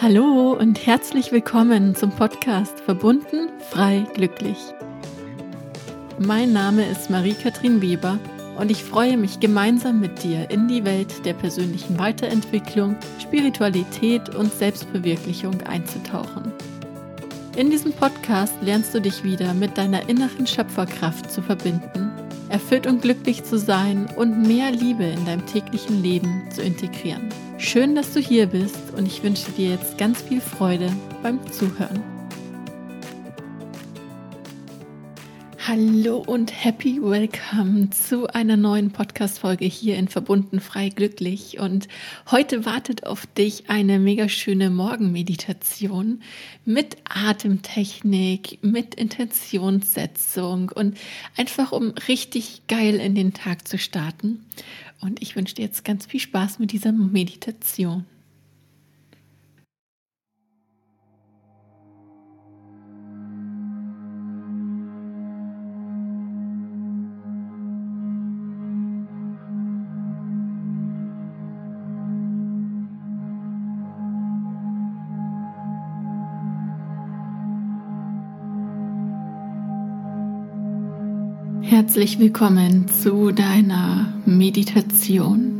Hallo und herzlich willkommen zum Podcast Verbunden, frei, glücklich. Mein Name ist Marie-Kathrin Weber und ich freue mich gemeinsam mit dir in die Welt der persönlichen Weiterentwicklung, Spiritualität und Selbstverwirklichung einzutauchen. In diesem Podcast lernst du dich wieder mit deiner inneren Schöpferkraft zu verbinden, erfüllt und glücklich zu sein und mehr Liebe in deinem täglichen Leben zu integrieren. Schön, dass du hier bist und ich wünsche dir jetzt ganz viel Freude beim Zuhören. Hallo und happy welcome zu einer neuen Podcast-Folge hier in Verbunden frei glücklich. Und heute wartet auf dich eine mega schöne Morgenmeditation mit Atemtechnik, mit Intentionssetzung und einfach um richtig geil in den Tag zu starten. Und ich wünsche dir jetzt ganz viel Spaß mit dieser Meditation. Herzlich willkommen zu deiner Meditation.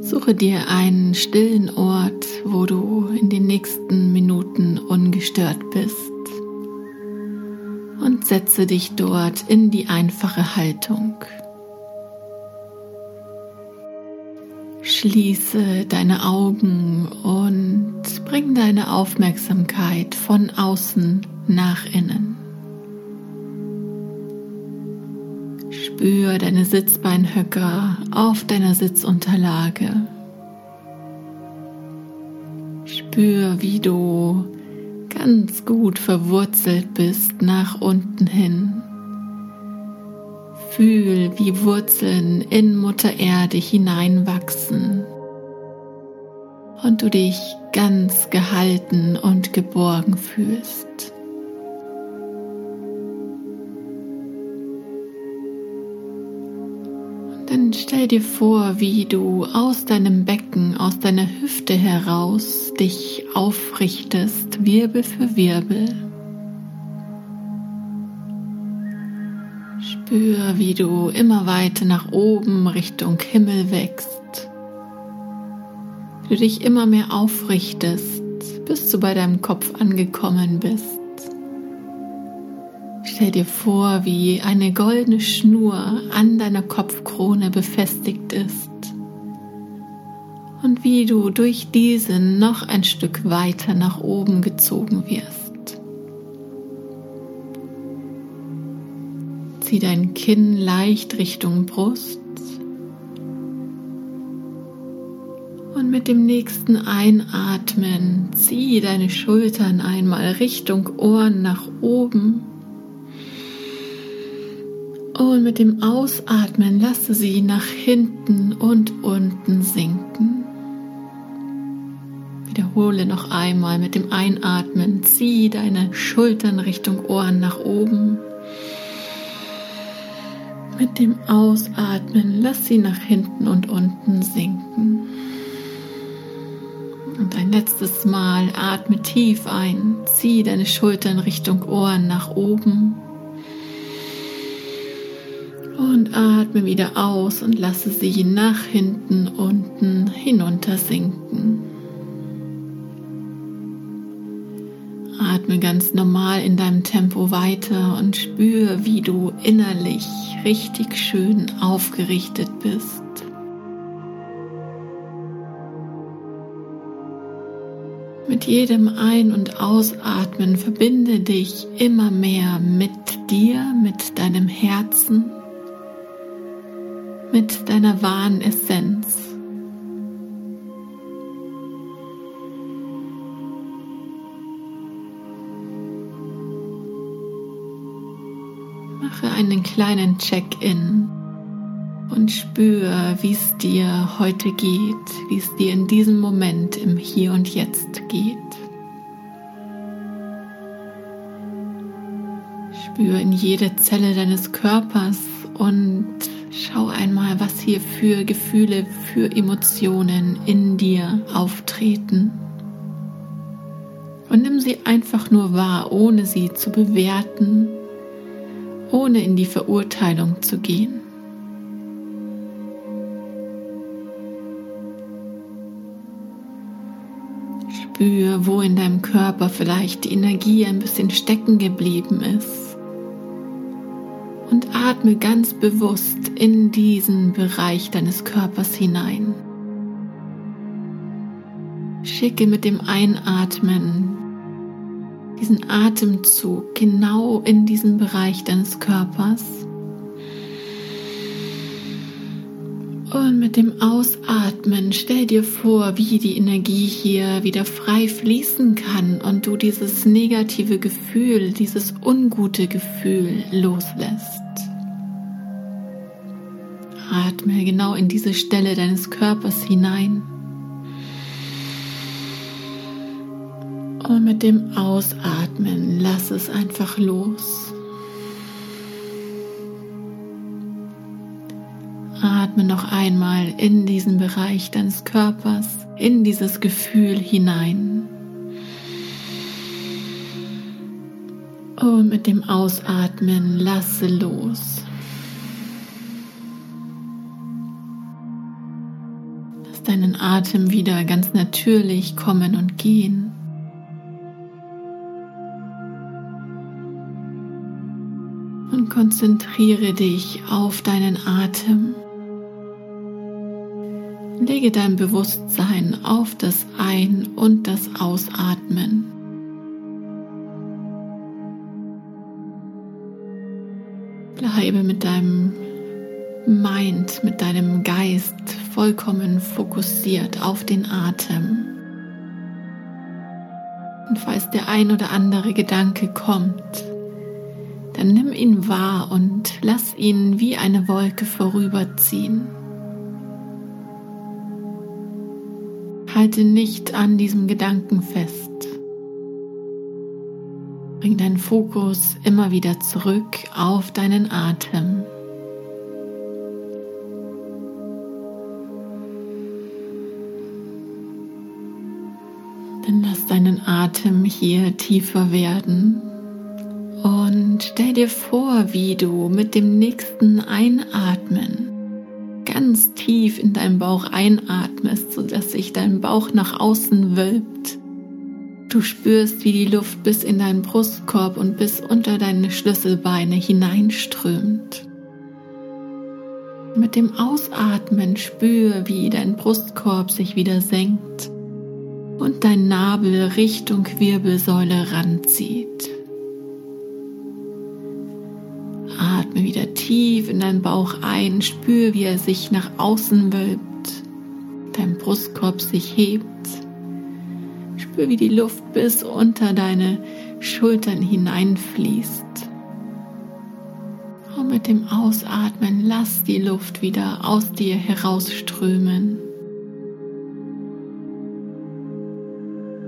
Suche dir einen stillen Ort, wo du in den nächsten Minuten ungestört bist und setze dich dort in die einfache Haltung. Schließe deine Augen und bring deine Aufmerksamkeit von außen nach innen. Spür deine Sitzbeinhöcker auf deiner Sitzunterlage. Spür, wie du ganz gut verwurzelt bist nach unten hin. Fühl, wie Wurzeln in Mutter Erde hineinwachsen und du dich ganz gehalten und geborgen fühlst. Stell dir vor, wie du aus deinem Becken, aus deiner Hüfte heraus dich aufrichtest, Wirbel für Wirbel. Spür, wie du immer weiter nach oben Richtung Himmel wächst. Du dich immer mehr aufrichtest, bis du bei deinem Kopf angekommen bist. Stell dir vor, wie eine goldene Schnur an deiner Kopfkrone befestigt ist. Und wie du durch diese noch ein Stück weiter nach oben gezogen wirst. Zieh dein Kinn leicht Richtung Brust. Und mit dem nächsten Einatmen zieh deine Schultern einmal Richtung Ohren nach oben und mit dem Ausatmen lasse sie nach hinten und unten sinken. Wiederhole noch einmal mit dem Einatmen, zieh deine Schultern Richtung Ohren nach oben. Mit dem Ausatmen lass sie nach hinten und unten sinken. Und ein letztes Mal atme tief ein, zieh deine Schultern Richtung Ohren nach oben. Und atme wieder aus und lasse sie nach hinten unten hinunter sinken. Atme ganz normal in deinem Tempo weiter und spüre, wie du innerlich richtig schön aufgerichtet bist. Mit jedem Ein- und Ausatmen verbinde dich immer mehr mit dir, mit deinem Herzen mit deiner wahren Essenz. Mache einen kleinen Check-in und spür, wie es dir heute geht, wie es dir in diesem Moment im Hier und Jetzt geht. Spür in jede Zelle deines Körpers und Schau einmal, was hier für Gefühle, für Emotionen in dir auftreten. Und nimm sie einfach nur wahr, ohne sie zu bewerten, ohne in die Verurteilung zu gehen. Spür, wo in deinem Körper vielleicht die Energie ein bisschen stecken geblieben ist. Und atme ganz bewusst in diesen Bereich deines Körpers hinein. Schicke mit dem Einatmen diesen Atemzug genau in diesen Bereich deines Körpers. Und mit dem Ausatmen stell dir vor, wie die Energie hier wieder frei fließen kann und du dieses negative Gefühl, dieses ungute Gefühl loslässt. Atme genau in diese Stelle deines Körpers hinein. Und mit dem Ausatmen lass es einfach los. Atme noch einmal in diesen Bereich deines Körpers, in dieses Gefühl hinein. Und mit dem Ausatmen lasse los. Lass deinen Atem wieder ganz natürlich kommen und gehen. Und konzentriere dich auf deinen Atem. Lege dein Bewusstsein auf das Ein- und das Ausatmen. Bleibe mit deinem Mind, mit deinem Geist vollkommen fokussiert auf den Atem. Und falls der ein oder andere Gedanke kommt, dann nimm ihn wahr und lass ihn wie eine Wolke vorüberziehen. Halte nicht an diesem Gedanken fest. Bring deinen Fokus immer wieder zurück auf deinen Atem. Dann lass deinen Atem hier tiefer werden und stell dir vor, wie du mit dem nächsten Einatmen ganz tief in deinen Bauch einatmest, sodass sich dein Bauch nach außen wölbt. Du spürst, wie die Luft bis in deinen Brustkorb und bis unter deine Schlüsselbeine hineinströmt. Mit dem Ausatmen spür, wie dein Brustkorb sich wieder senkt und dein Nabel Richtung Wirbelsäule ranzieht. Atme wieder tief in deinen Bauch ein, spür, wie er sich nach außen wölbt, dein Brustkorb sich hebt. Spür, wie die Luft bis unter deine Schultern hineinfließt. Und mit dem Ausatmen lass die Luft wieder aus dir herausströmen.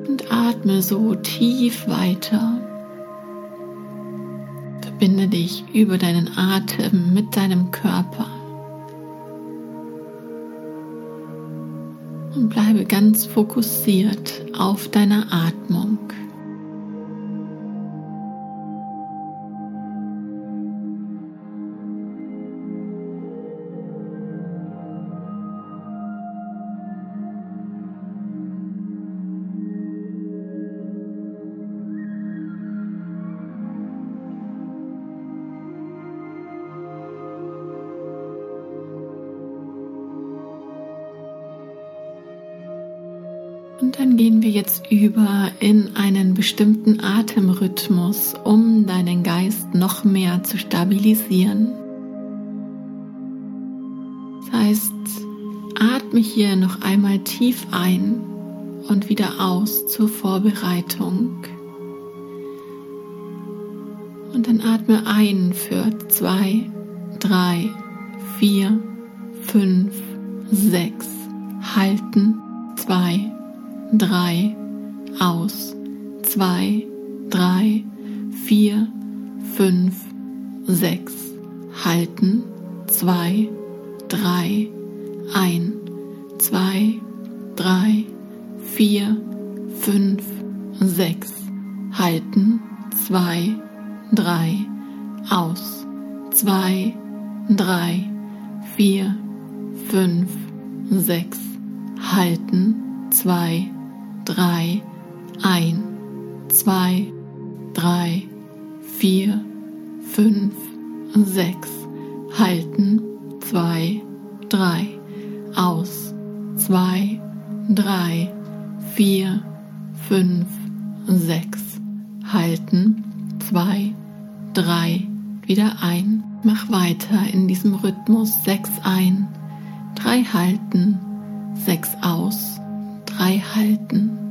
Und atme so tief weiter. Verbinde dich über deinen Atem mit deinem Körper. Und bleibe ganz fokussiert auf deiner Atmung. Und dann gehen wir jetzt über in einen bestimmten Atemrhythmus, um deinen Geist noch mehr zu stabilisieren. Das heißt, atme hier noch einmal tief ein und wieder aus zur Vorbereitung. Und dann atme ein für zwei, drei, vier, fünf, sechs. Halten zwei, drei, aus, zwei, drei, vier, fünf, sechs, halten, zwei, drei, ein, zwei, drei, vier, fünf, sechs, halten, zwei, drei, aus, zwei, drei, vier, fünf, sechs, halten, zwei, drei, ein, zwei, drei, vier, fünf, sechs, halten, zwei, drei, aus, zwei, drei, vier, fünf, sechs, halten, zwei, drei, wieder ein, mach weiter in diesem Rhythmus. Sechs ein, drei halten, sechs aus, drei halten.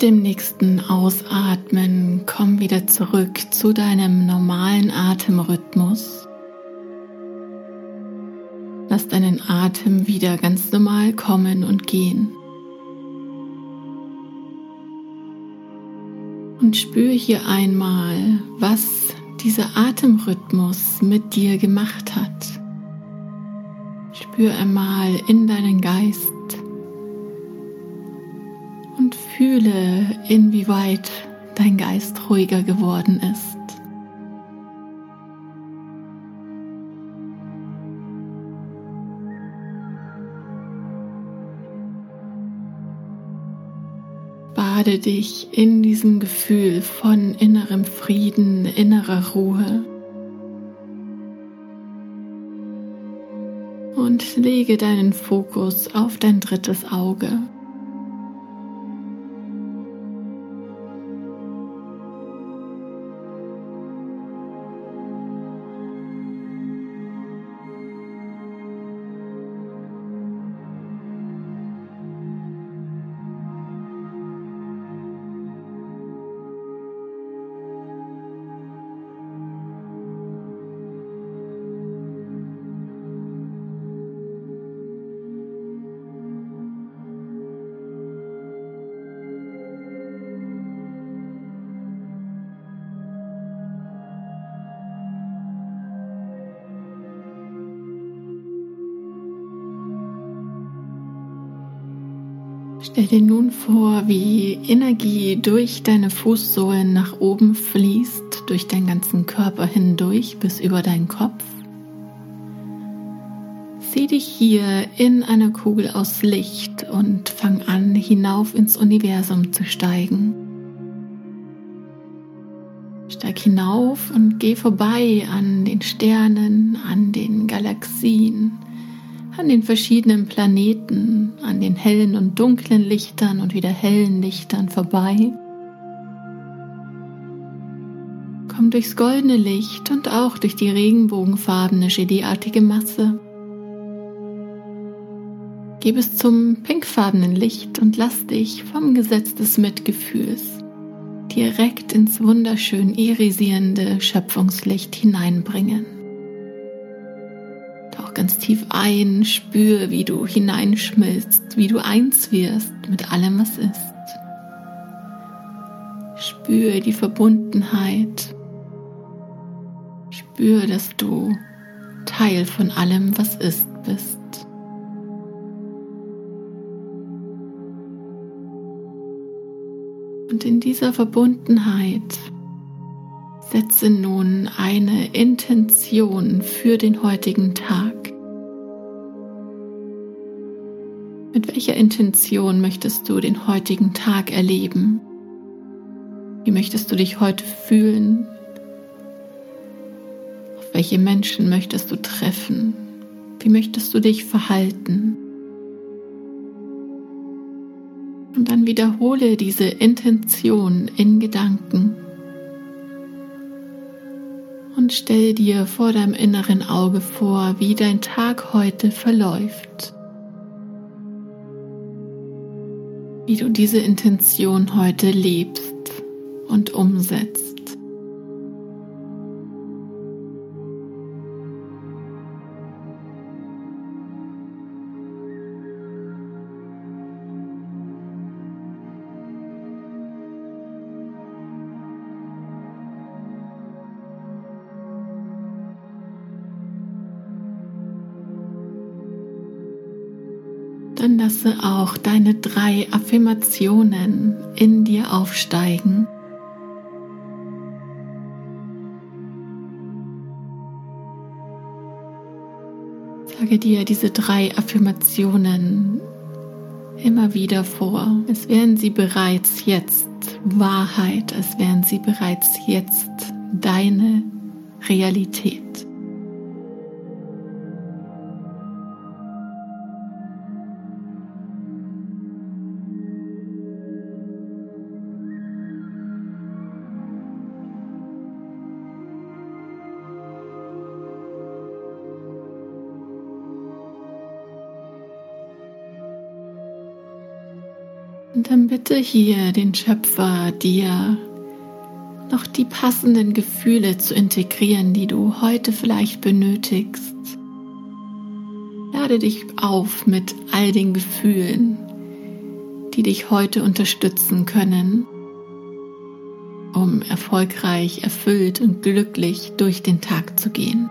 Mit dem nächsten Ausatmen komm wieder zurück zu deinem normalen Atemrhythmus. Lass deinen Atem wieder ganz normal kommen und gehen. Und spür hier einmal, was dieser Atemrhythmus mit dir gemacht hat. Spür einmal in deinen Geist Fühle, inwieweit dein Geist ruhiger geworden ist. Bade dich in diesem Gefühl von innerem Frieden, innerer Ruhe. Und lege deinen Fokus auf dein drittes Auge. Stell dir nun vor, wie Energie durch deine Fußsohlen nach oben fließt, durch deinen ganzen Körper hindurch bis über deinen Kopf. Sieh dich hier in einer Kugel aus Licht und fang an, hinauf ins Universum zu steigen. Steig hinauf und geh vorbei an den Sternen, an den Galaxien, an den verschiedenen Planeten, an den hellen und dunklen Lichtern und wieder hellen Lichtern vorbei. Komm durchs goldene Licht und auch durch die regenbogenfarbene Gelee-artige Masse. Geh bis zum pinkfarbenen Licht und lass dich vom Gesetz des Mitgefühls direkt ins wunderschön irisierende Schöpfungslicht hineinbringen. Ganz tief ein, spür, wie du hineinschmilzt, wie du eins wirst mit allem, was ist. Spür die Verbundenheit. Spür, dass du Teil von allem, was ist, bist. Und in dieser Verbundenheit setze nun eine Intention für den heutigen Tag. Mit welcher Intention möchtest du den heutigen Tag erleben? Wie möchtest du dich heute fühlen? Auf welche Menschen möchtest du treffen? Wie möchtest du dich verhalten? Und dann wiederhole diese Intention in Gedanken und stell dir vor deinem inneren Auge vor, wie dein Tag heute verläuft. Wie du diese Intention heute lebst und umsetzt. Dann lasse auch deine drei Affirmationen in dir aufsteigen. Sage dir diese drei Affirmationen immer wieder vor, als wären sie bereits jetzt Wahrheit, als wären sie bereits jetzt deine Realität. Und dann bitte hier den Schöpfer dir noch die passenden Gefühle zu integrieren, die du heute vielleicht benötigst. Lade dich auf mit all den Gefühlen, die dich heute unterstützen können, um erfolgreich, erfüllt und glücklich durch den Tag zu gehen.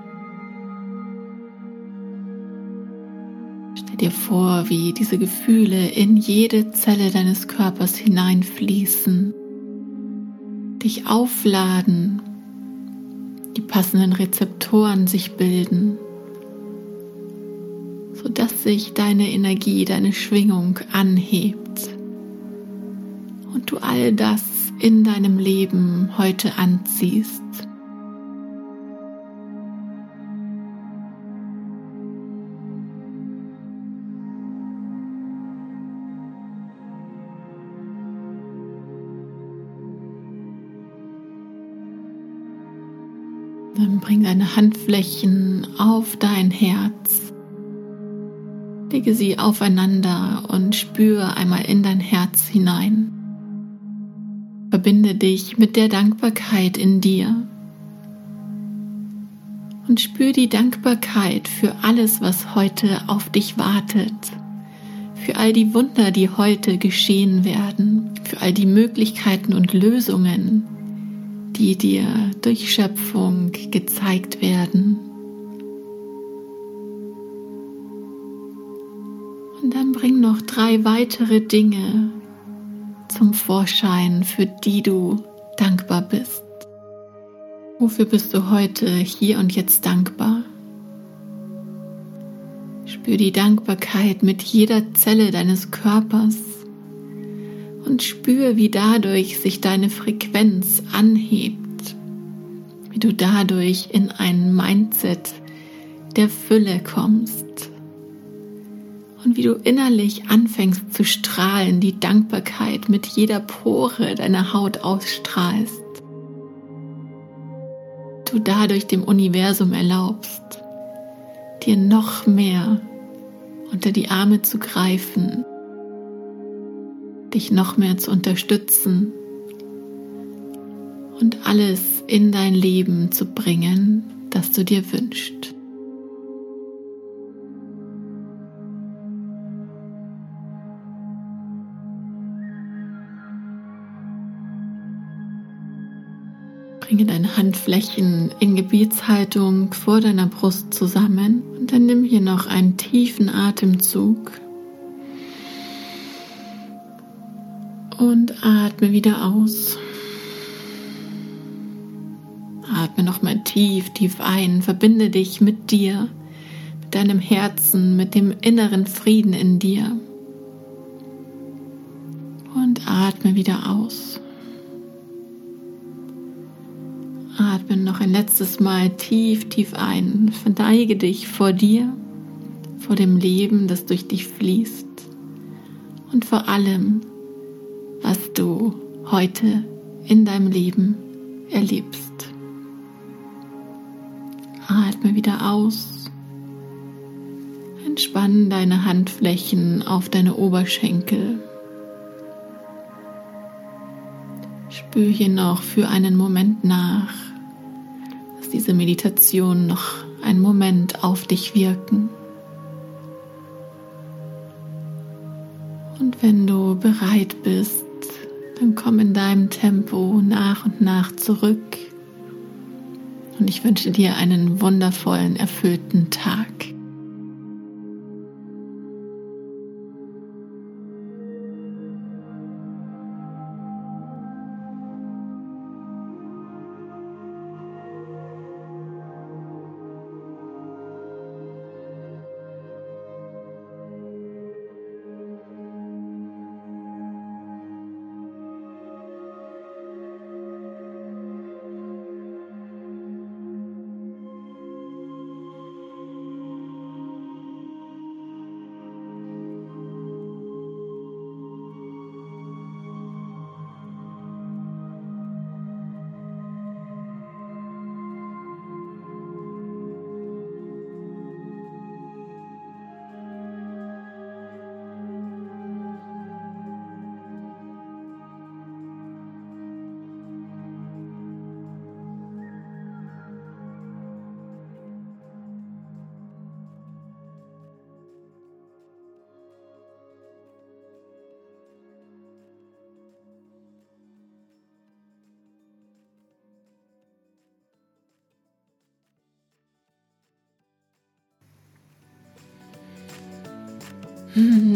Dir vor, wie diese Gefühle in jede Zelle deines Körpers hineinfließen, dich aufladen, die passenden Rezeptoren sich bilden, sodass sich deine Energie, deine Schwingung anhebt und du all das in deinem Leben heute anziehst. Bring deine Handflächen auf dein Herz. Lege sie aufeinander und spüre einmal in dein Herz hinein. Verbinde dich mit der Dankbarkeit in dir und spür die Dankbarkeit für alles, was heute auf dich wartet, für all die Wunder, die heute geschehen werden, für all die Möglichkeiten und Lösungen, die dir durch Schöpfung gezeigt werden. Und dann bring noch drei weitere Dinge zum Vorschein, für die du dankbar bist. Wofür bist du heute hier und jetzt dankbar? Spür die Dankbarkeit mit jeder Zelle deines Körpers und spür, wie dadurch sich deine Frequenz anhebt, wie du dadurch in ein Mindset der Fülle kommst und wie du innerlich anfängst zu strahlen, die Dankbarkeit mit jeder Pore deiner Haut ausstrahlst. Du dadurch dem Universum erlaubst, dir noch mehr unter die Arme zu greifen, dich noch mehr zu unterstützen und alles in dein Leben zu bringen, das du dir wünschst. Bringe deine Handflächen in Gebietshaltung vor deiner Brust zusammen und dann nimm hier noch einen tiefen Atemzug und atme wieder aus. Atme nochmal tief, tief ein, verbinde dich mit dir, mit deinem Herzen, mit dem inneren Frieden in dir. Und atme wieder aus. Atme noch ein letztes Mal tief, tief ein. Verneige dich vor dir, vor dem Leben, das durch dich fließt und vor allem, was du heute in deinem Leben erlebst. Atme wieder aus. Entspann deine Handflächen auf deine Oberschenkel. Spür hier noch für einen Moment nach, dass diese Meditation noch einen Moment auf dich wirken. Und wenn du bereit bist, dann komm in deinem Tempo nach und nach zurück. Und ich wünsche dir einen wundervollen, erfüllten Tag.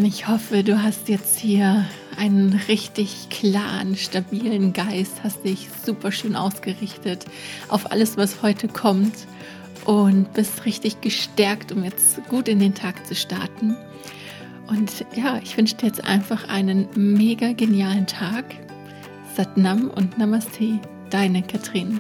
Ich hoffe, du hast jetzt hier einen richtig klaren, stabilen Geist, hast dich super schön ausgerichtet auf alles, was heute kommt und bist richtig gestärkt, um jetzt gut in den Tag zu starten. Und ja, ich wünsche dir jetzt einfach einen mega genialen Tag. Satnam und Namaste, deine Katrin.